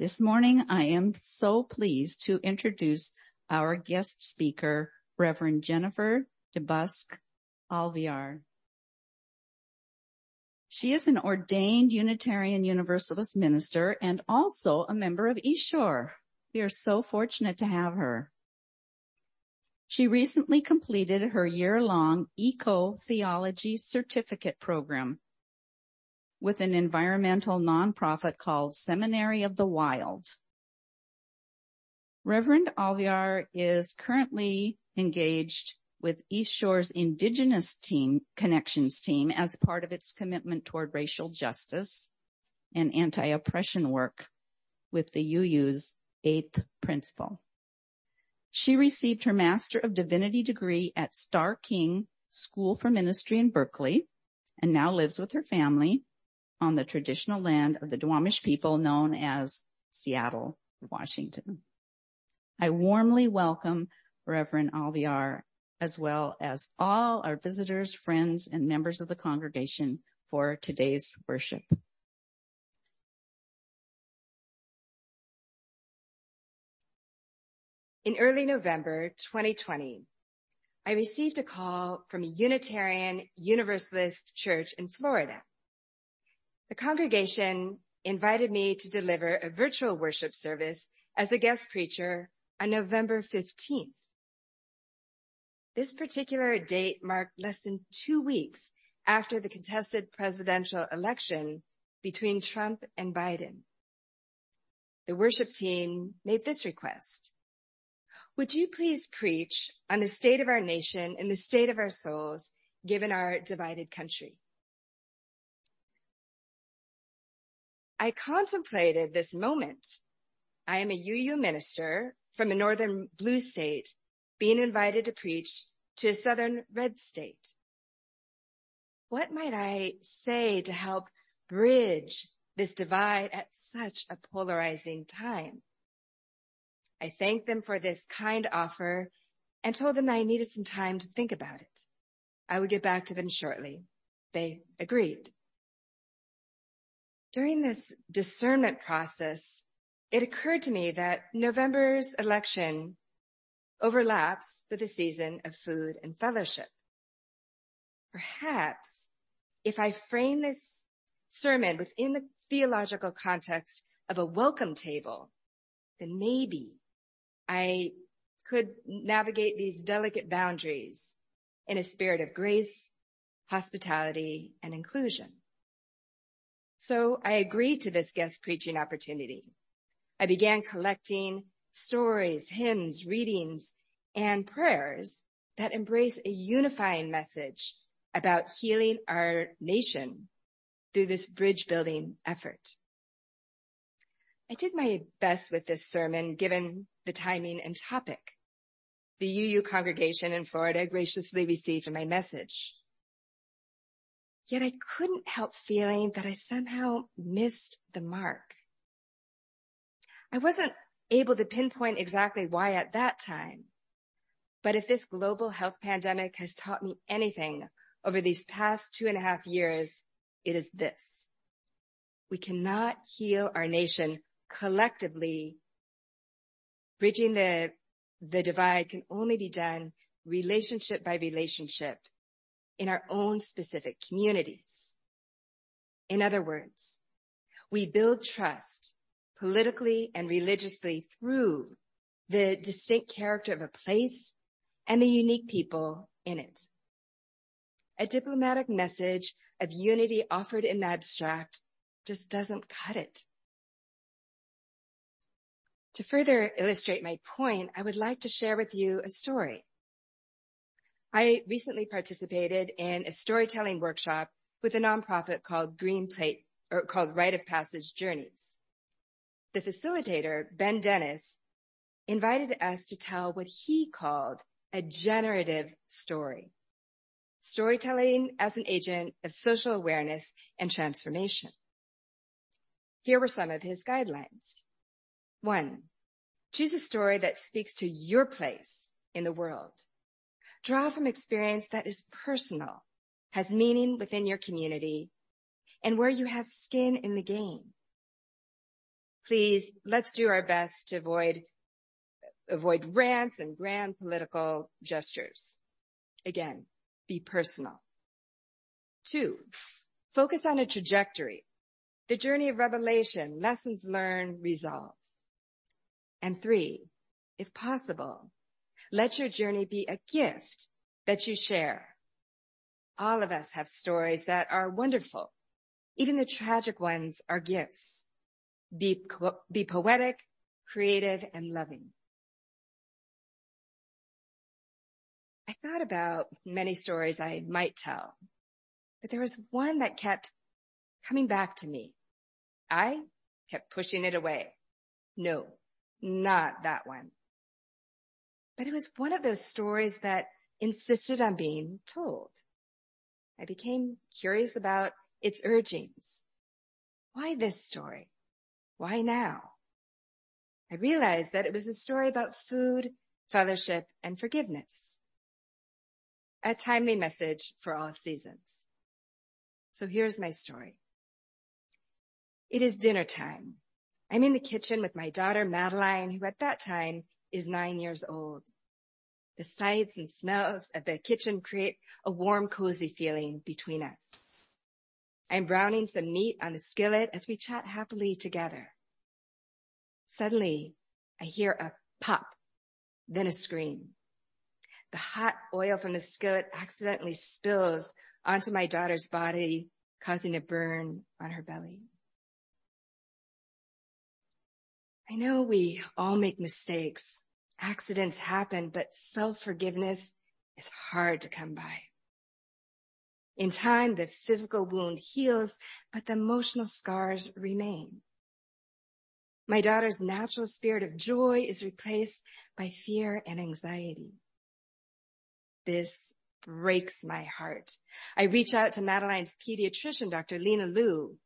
This morning, I am so pleased to introduce our guest speaker, Reverend Jennifer DeBusk Alvear. She is an ordained Unitarian Universalist minister and also a member of East Shore. We are so fortunate to have her. She recently completed her year-long Eco Theology Certificate program with an environmental nonprofit called Seminary of the Wild. Reverend Alvear is currently engaged with East Shore's Indigenous team, Connections team as part of its commitment toward racial justice and anti-oppression work with the UU's eighth principle. She received her Master of Divinity degree at Starr King School for Ministry in Berkeley and now lives with her family on the traditional land of the Duwamish people known as Seattle, Washington. I warmly welcome Reverend Alvear, as well as all our visitors, friends, and members of the congregation for today's worship. In early November 2020, I received a call from a Unitarian Universalist church in Florida. The congregation invited me to deliver a virtual worship service as a guest preacher on November 15th. This particular date marked less than two weeks after the contested presidential election between Trump and Biden. The worship team made this request. Would you please preach on the state of our nation and the state of our souls, given our divided country? I contemplated this moment. I am a UU minister from a northern blue state being invited to preach to a southern red state. What might I say to help bridge this divide at such a polarizing time? I thanked them for this kind offer and told them I needed some time to think about it. I would get back to them shortly. They agreed. During this discernment process, it occurred to me that November's election overlaps with the season of food and fellowship. Perhaps if I frame this sermon within the theological context of a welcome table, then maybe I could navigate these delicate boundaries in a spirit of grace, hospitality, and inclusion. So I agreed to this guest preaching opportunity. I began collecting stories, hymns, readings, and prayers that embrace a unifying message about healing our nation through this bridge building effort. I did my best with this sermon given the timing and topic. The UU congregation in Florida graciously received my message. Yet I couldn't help feeling that I somehow missed the mark. I wasn't able to pinpoint exactly why at that time. But if this global health pandemic has taught me anything over these past two and a half years, it is this. We cannot heal our nation collectively. Bridging the, the divide can only be done relationship by relationship in our own specific communities. In other words, we build trust politically and religiously through the distinct character of a place and the unique people in it. A diplomatic message of unity offered in the abstract just doesn't cut it. To further illustrate my point, I would like to share with you a story. I recently participated in a storytelling workshop with a nonprofit called Green Plate or called Rite of Passage Journeys. The facilitator, Ben Dennis, invited us to tell what he called a generative story. Storytelling as an agent of social awareness and transformation. Here were some of his guidelines. One, choose a story that speaks to your place in the world. Draw from experience that is personal, has meaning within your community, and where you have skin in the game. please let's do our best to avoid, avoid rants and grand political gestures. Again, be personal. Two, focus on a trajectory, the journey of revelation, lessons learned, resolve. And three, if possible, let your journey be a gift that you share. All of us have stories that are wonderful. Even the tragic ones are gifts. Be, be poetic, creative, and loving. I thought about many stories I might tell, but there was one that kept coming back to me. I kept pushing it away. No, not that one. But it was one of those stories that insisted on being told. I became curious about its urgings. Why this story? Why now? I realized that it was a story about food, fellowship, and forgiveness. A timely message for all seasons. So here's my story. It is dinner time. I'm in the kitchen with my daughter Madeline, who at that time is nine years old. The sights and smells of the kitchen create a warm, cozy feeling between us. I'm browning some meat on the skillet as we chat happily together. Suddenly, I hear a pop, then a scream. The hot oil from the skillet accidentally spills onto my daughter's body, causing a burn on her belly. I know we all make mistakes. Accidents happen, but self-forgiveness is hard to come by. In time, the physical wound heals, but the emotional scars remain. My daughter's natural spirit of joy is replaced by fear and anxiety. This breaks my heart. I reach out to Madeline's pediatrician, Dr. Lena Liu.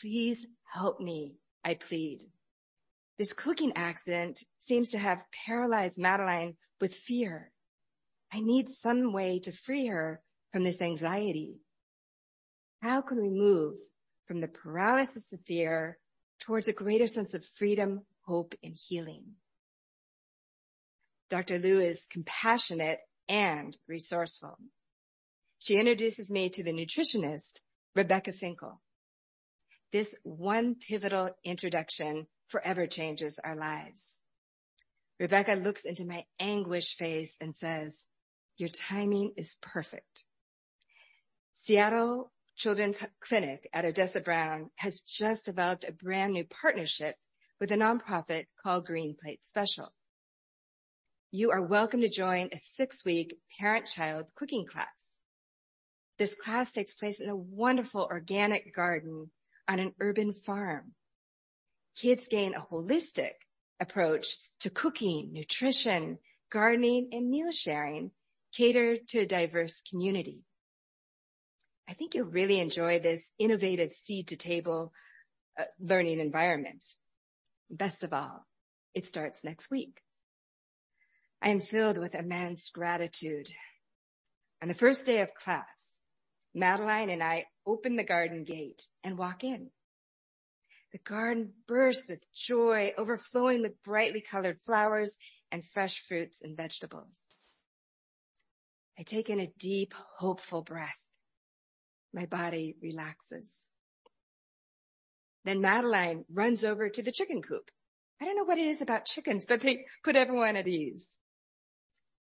Please help me, I plead. This cooking accident seems to have paralyzed Madeline with fear. I need some way to free her from this anxiety. How can we move from the paralysis of fear towards a greater sense of freedom, hope, and healing? Dr. Liu is compassionate and resourceful. She introduces me to the nutritionist, Rebecca Finkel. This one pivotal introduction forever changes our lives. Rebecca looks into my anguished face and says, your timing is perfect. Seattle Children's Clinic at Odessa Brown has just developed a brand new partnership with a nonprofit called Green Plate Special. You are welcome to join a six week parent child cooking class. This class takes place in a wonderful organic garden on an urban farm kids gain a holistic approach to cooking, nutrition, gardening, and meal sharing catered to a diverse community. I think you'll really enjoy this innovative seed to table uh, learning environment. Best of all, it starts next week. I am filled with immense gratitude. On the first day of class, Madeline and I open the garden gate and walk in. The garden bursts with joy, overflowing with brightly colored flowers and fresh fruits and vegetables. I take in a deep, hopeful breath. My body relaxes. Then Madeline runs over to the chicken coop. I don't know what it is about chickens, but they put everyone at ease.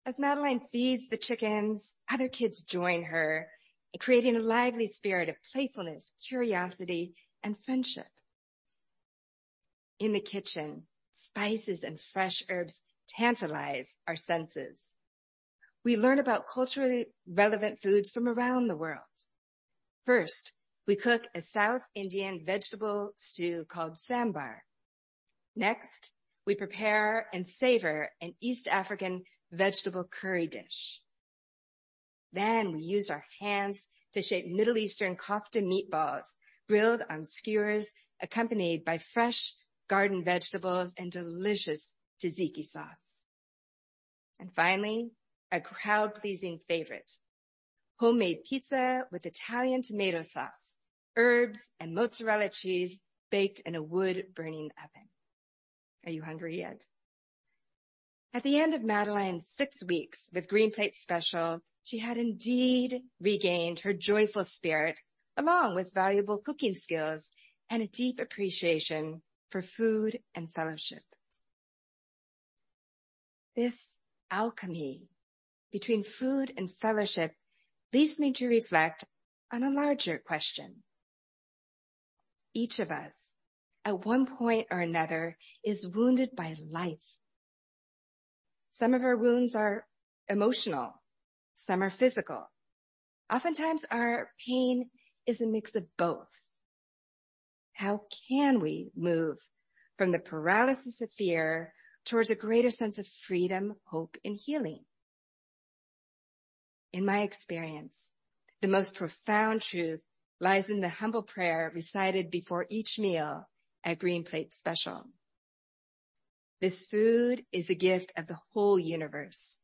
As Madeline feeds the chickens, other kids join her, creating a lively spirit of playfulness, curiosity, and friendship in the kitchen, spices and fresh herbs tantalize our senses. We learn about culturally relevant foods from around the world. First, we cook a South Indian vegetable stew called sambar. Next, we prepare and savor an East African vegetable curry dish. Then we used our hands to shape Middle Eastern kofta meatballs grilled on skewers accompanied by fresh garden vegetables, and delicious tzatziki sauce. And finally, a crowd pleasing favorite, homemade pizza with Italian tomato sauce, herbs and mozzarella cheese baked in a wood burning oven. Are you hungry yet? At the end of Madeline's six weeks with Green Plate Special, she had indeed regained her joyful spirit along with valuable cooking skills and a deep appreciation for food and fellowship. This alchemy between food and fellowship leads me to reflect on a larger question. Each of us at one point or another is wounded by life. Some of our wounds are emotional. Some are physical. Oftentimes our pain is a mix of both. How can we move from the paralysis of fear towards a greater sense of freedom, hope, and healing? In my experience, the most profound truth lies in the humble prayer recited before each meal at Green Plate Special. This food is a gift of the whole universe,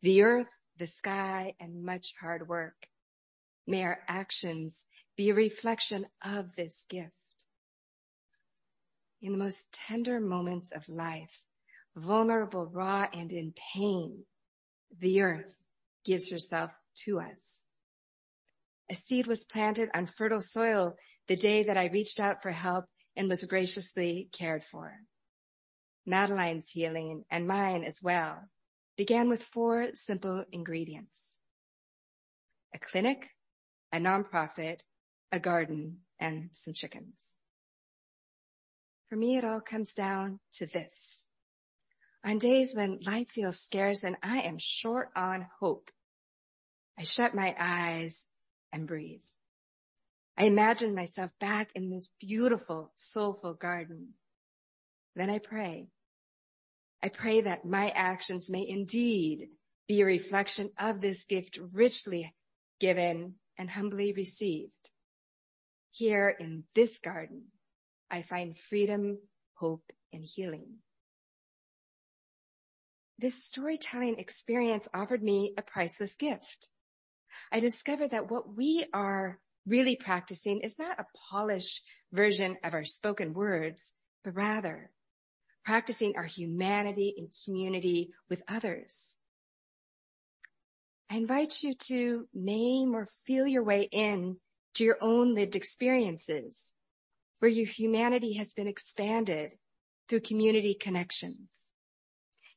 the earth, the sky, and much hard work. May our actions be a reflection of this gift. In the most tender moments of life, vulnerable, raw, and in pain, the earth gives herself to us. A seed was planted on fertile soil the day that I reached out for help and was graciously cared for. Madeline's healing and mine as well began with four simple ingredients. A clinic, a nonprofit, a garden, and some chickens. For me, it all comes down to this. On days when life feels scarce and I am short on hope, I shut my eyes and breathe. I imagine myself back in this beautiful, soulful garden. Then I pray. I pray that my actions may indeed be a reflection of this gift richly given and humbly received. Here in this garden, I find freedom, hope, and healing. This storytelling experience offered me a priceless gift. I discovered that what we are really practicing is not a polished version of our spoken words, but rather practicing our humanity in community with others. I invite you to name or feel your way in to your own lived experiences where your humanity has been expanded through community connections,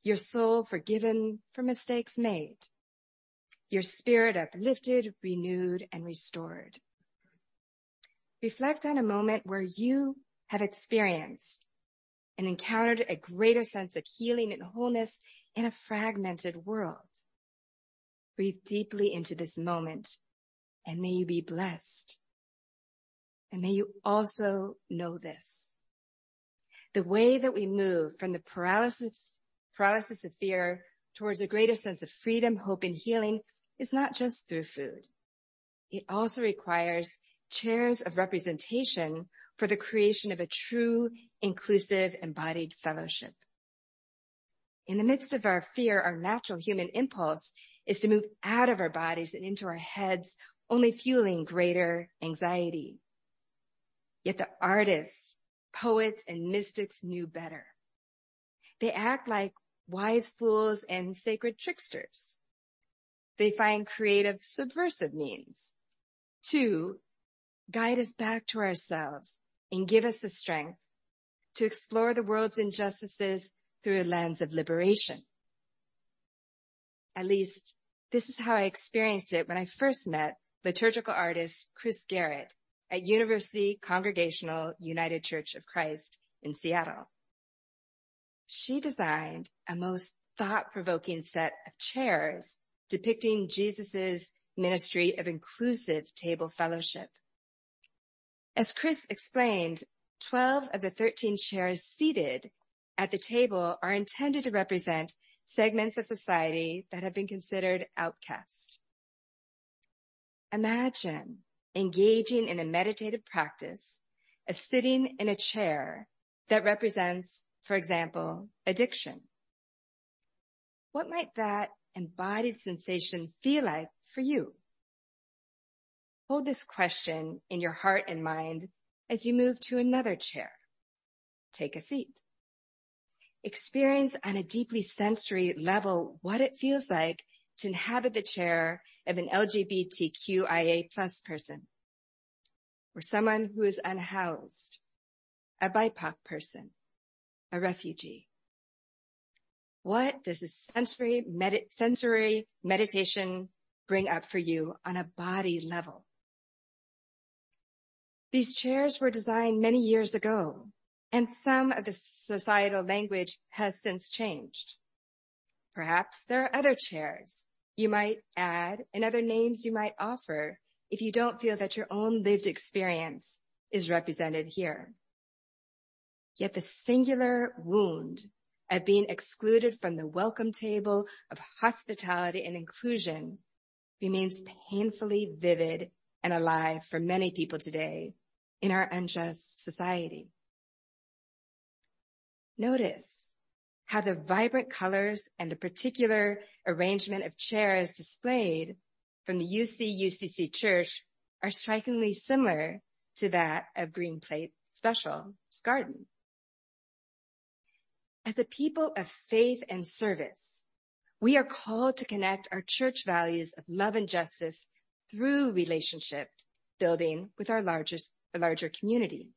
your soul forgiven for mistakes made, your spirit uplifted, renewed, and restored. Reflect on a moment where you have experienced and encountered a greater sense of healing and wholeness in a fragmented world. Breathe deeply into this moment and may you be blessed. And may you also know this. The way that we move from the paralysis, paralysis of fear towards a greater sense of freedom, hope, and healing is not just through food. It also requires chairs of representation for the creation of a true, inclusive, embodied fellowship. In the midst of our fear, our natural human impulse is to move out of our bodies and into our heads, only fueling greater anxiety. Yet the artists, poets, and mystics knew better. They act like wise fools and sacred tricksters. They find creative subversive means to guide us back to ourselves and give us the strength to explore the world's injustices through a lens of liberation. At least this is how I experienced it when I first met liturgical artist Chris Garrett at University Congregational United Church of Christ in Seattle. She designed a most thought-provoking set of chairs depicting Jesus's ministry of inclusive table fellowship. As Chris explained, 12 of the 13 chairs seated at the table are intended to represent segments of society that have been considered outcast. Imagine engaging in a meditative practice of sitting in a chair that represents, for example, addiction. What might that embodied sensation feel like for you? Hold this question in your heart and mind as you move to another chair. Take a seat. Experience on a deeply sensory level what it feels like to inhabit the chair of an LGBTQIA plus person or someone who is unhoused, a BIPOC person, a refugee. What does a sensory, med- sensory meditation bring up for you on a body level? These chairs were designed many years ago, and some of the societal language has since changed. Perhaps there are other chairs you might add and other names you might offer if you don't feel that your own lived experience is represented here. Yet the singular wound of being excluded from the welcome table of hospitality and inclusion remains painfully vivid and alive for many people today in our unjust society. Notice how the vibrant colors and the particular arrangement of chairs displayed from the UC UCC church are strikingly similar to that of Green Plate Special's garden. As a people of faith and service, we are called to connect our church values of love and justice through relationship building with our largest, larger community.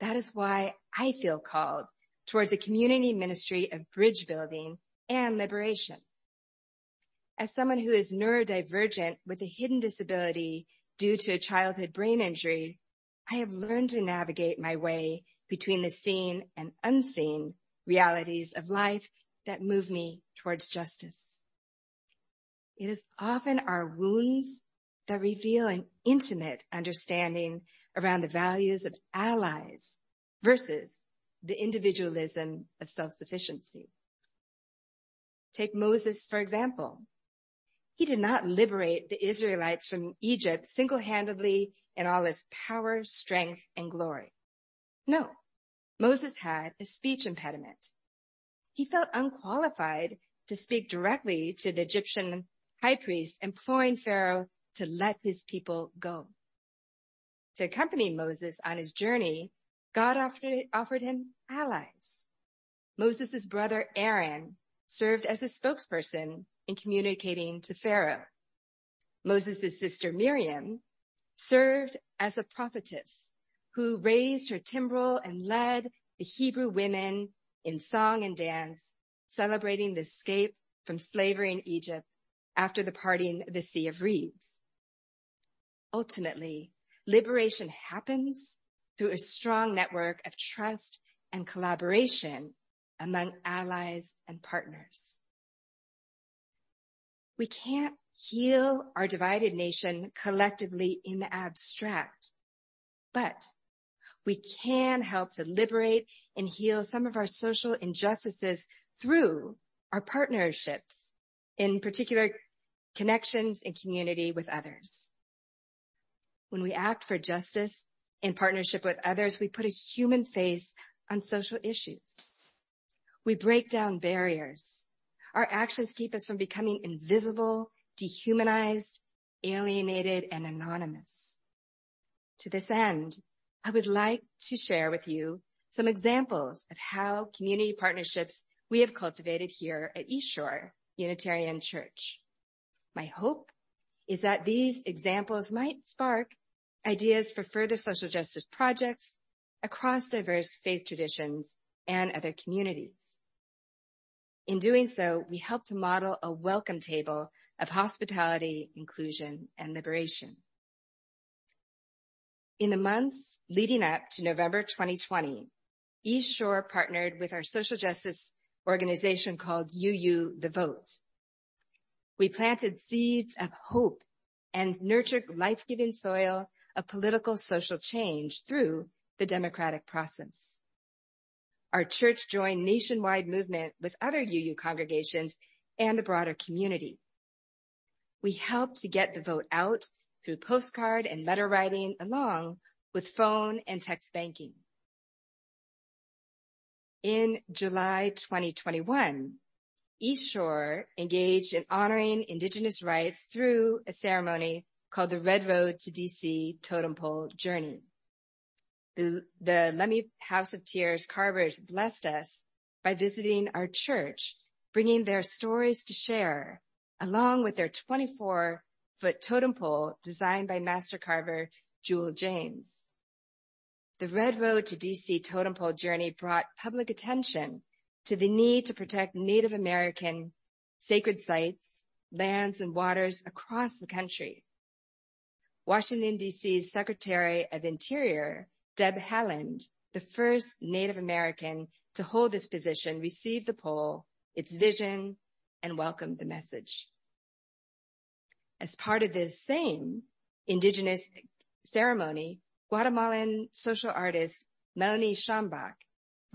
That is why I feel called towards a community ministry of bridge building and liberation. As someone who is neurodivergent with a hidden disability due to a childhood brain injury, I have learned to navigate my way between the seen and unseen realities of life that move me towards justice. It is often our wounds that reveal an intimate understanding around the values of allies versus the individualism of self-sufficiency. Take Moses, for example. He did not liberate the Israelites from Egypt single-handedly in all his power, strength, and glory. No, Moses had a speech impediment. He felt unqualified to speak directly to the Egyptian high priest, imploring Pharaoh to let his people go. To accompany Moses on his journey, God offered, offered him allies. Moses' brother Aaron served as a spokesperson in communicating to Pharaoh. Moses' sister Miriam served as a prophetess who raised her timbrel and led the Hebrew women in song and dance, celebrating the escape from slavery in Egypt after the parting of the Sea of Reeds. Ultimately, liberation happens through a strong network of trust and collaboration among allies and partners. We can't heal our divided nation collectively in the abstract, but we can help to liberate and heal some of our social injustices through our partnerships, in particular connections and community with others. When we act for justice in partnership with others, we put a human face on social issues. We break down barriers. Our actions keep us from becoming invisible, dehumanized, alienated, and anonymous. To this end, I would like to share with you some examples of how community partnerships we have cultivated here at East Shore Unitarian Church. My hope is that these examples might spark ideas for further social justice projects across diverse faith traditions and other communities. In doing so, we help to model a welcome table of hospitality, inclusion, and liberation. In the months leading up to November 2020, East Shore partnered with our social justice organization called UU The Vote. We planted seeds of hope and nurtured life-giving soil of political social change through the democratic process. Our church joined nationwide movement with other UU congregations and the broader community. We helped to get the vote out through postcard and letter writing along with phone and text banking. In July 2021, East Shore engaged in honoring Indigenous rights through a ceremony called the Red Road to DC Totem Pole Journey. the, the Lummi House of Tears carvers blessed us by visiting our church, bringing their stories to share, along with their 24 foot totem pole designed by master carver Jewell James. The Red Road to DC totem pole journey brought public attention to the need to protect Native American sacred sites, lands, and waters across the country. Washington, D.C.'s Secretary of Interior, Deb Haaland, the first Native American to hold this position, received the pole, its vision, and welcomed the message. As part of this same indigenous ceremony, Guatemalan social artist Melanie Schambach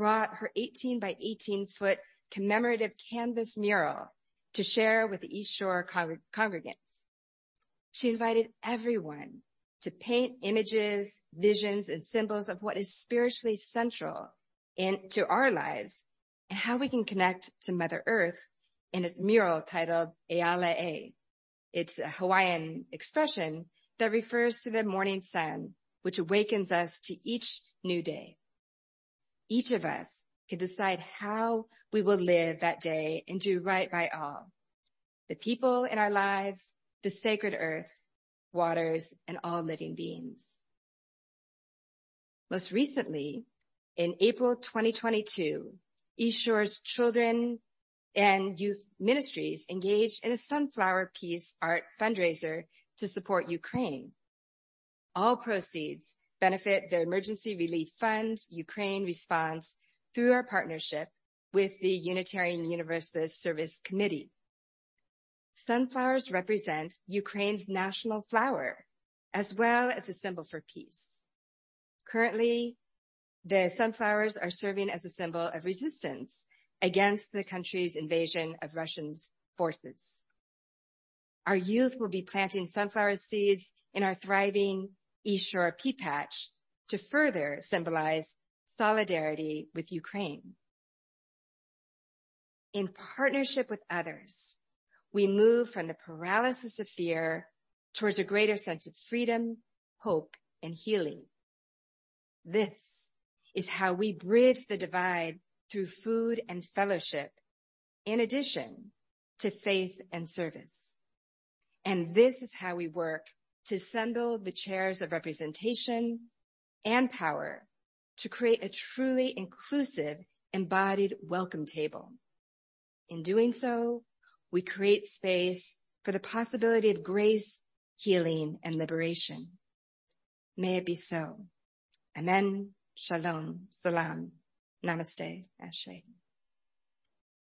brought her 18 by 18 foot commemorative canvas mural to share with the East Shore congregants. She invited everyone to paint images, visions, and symbols of what is spiritually central into our lives and how we can connect to Mother Earth in a mural titled Eala It's a Hawaiian expression that refers to the morning sun, which awakens us to each new day. Each of us can decide how we will live that day and do right by all. The people in our lives, the sacred earth, waters, and all living beings. Most recently, in April 2022, East Shore's children and youth ministries engaged in a sunflower peace art fundraiser to support Ukraine. All proceeds benefit the Emergency Relief Fund Ukraine response through our partnership with the Unitarian Universalist Service Committee. Sunflowers represent Ukraine's national flower, as well as a symbol for peace. Currently, the sunflowers are serving as a symbol of resistance against the country's invasion of Russian forces. Our youth will be planting sunflower seeds in our thriving Shore Pea Patch to further symbolize solidarity with Ukraine. In partnership with others, we move from the paralysis of fear towards a greater sense of freedom, hope, and healing. This is how we bridge the divide through food and fellowship, in addition to faith and service. And this is how we work to assemble the chairs of representation and power to create a truly inclusive embodied welcome table. In doing so, we create space for the possibility of grace, healing, and liberation. May it be so. Amen. Shalom. Salam. Namaste. Ashe.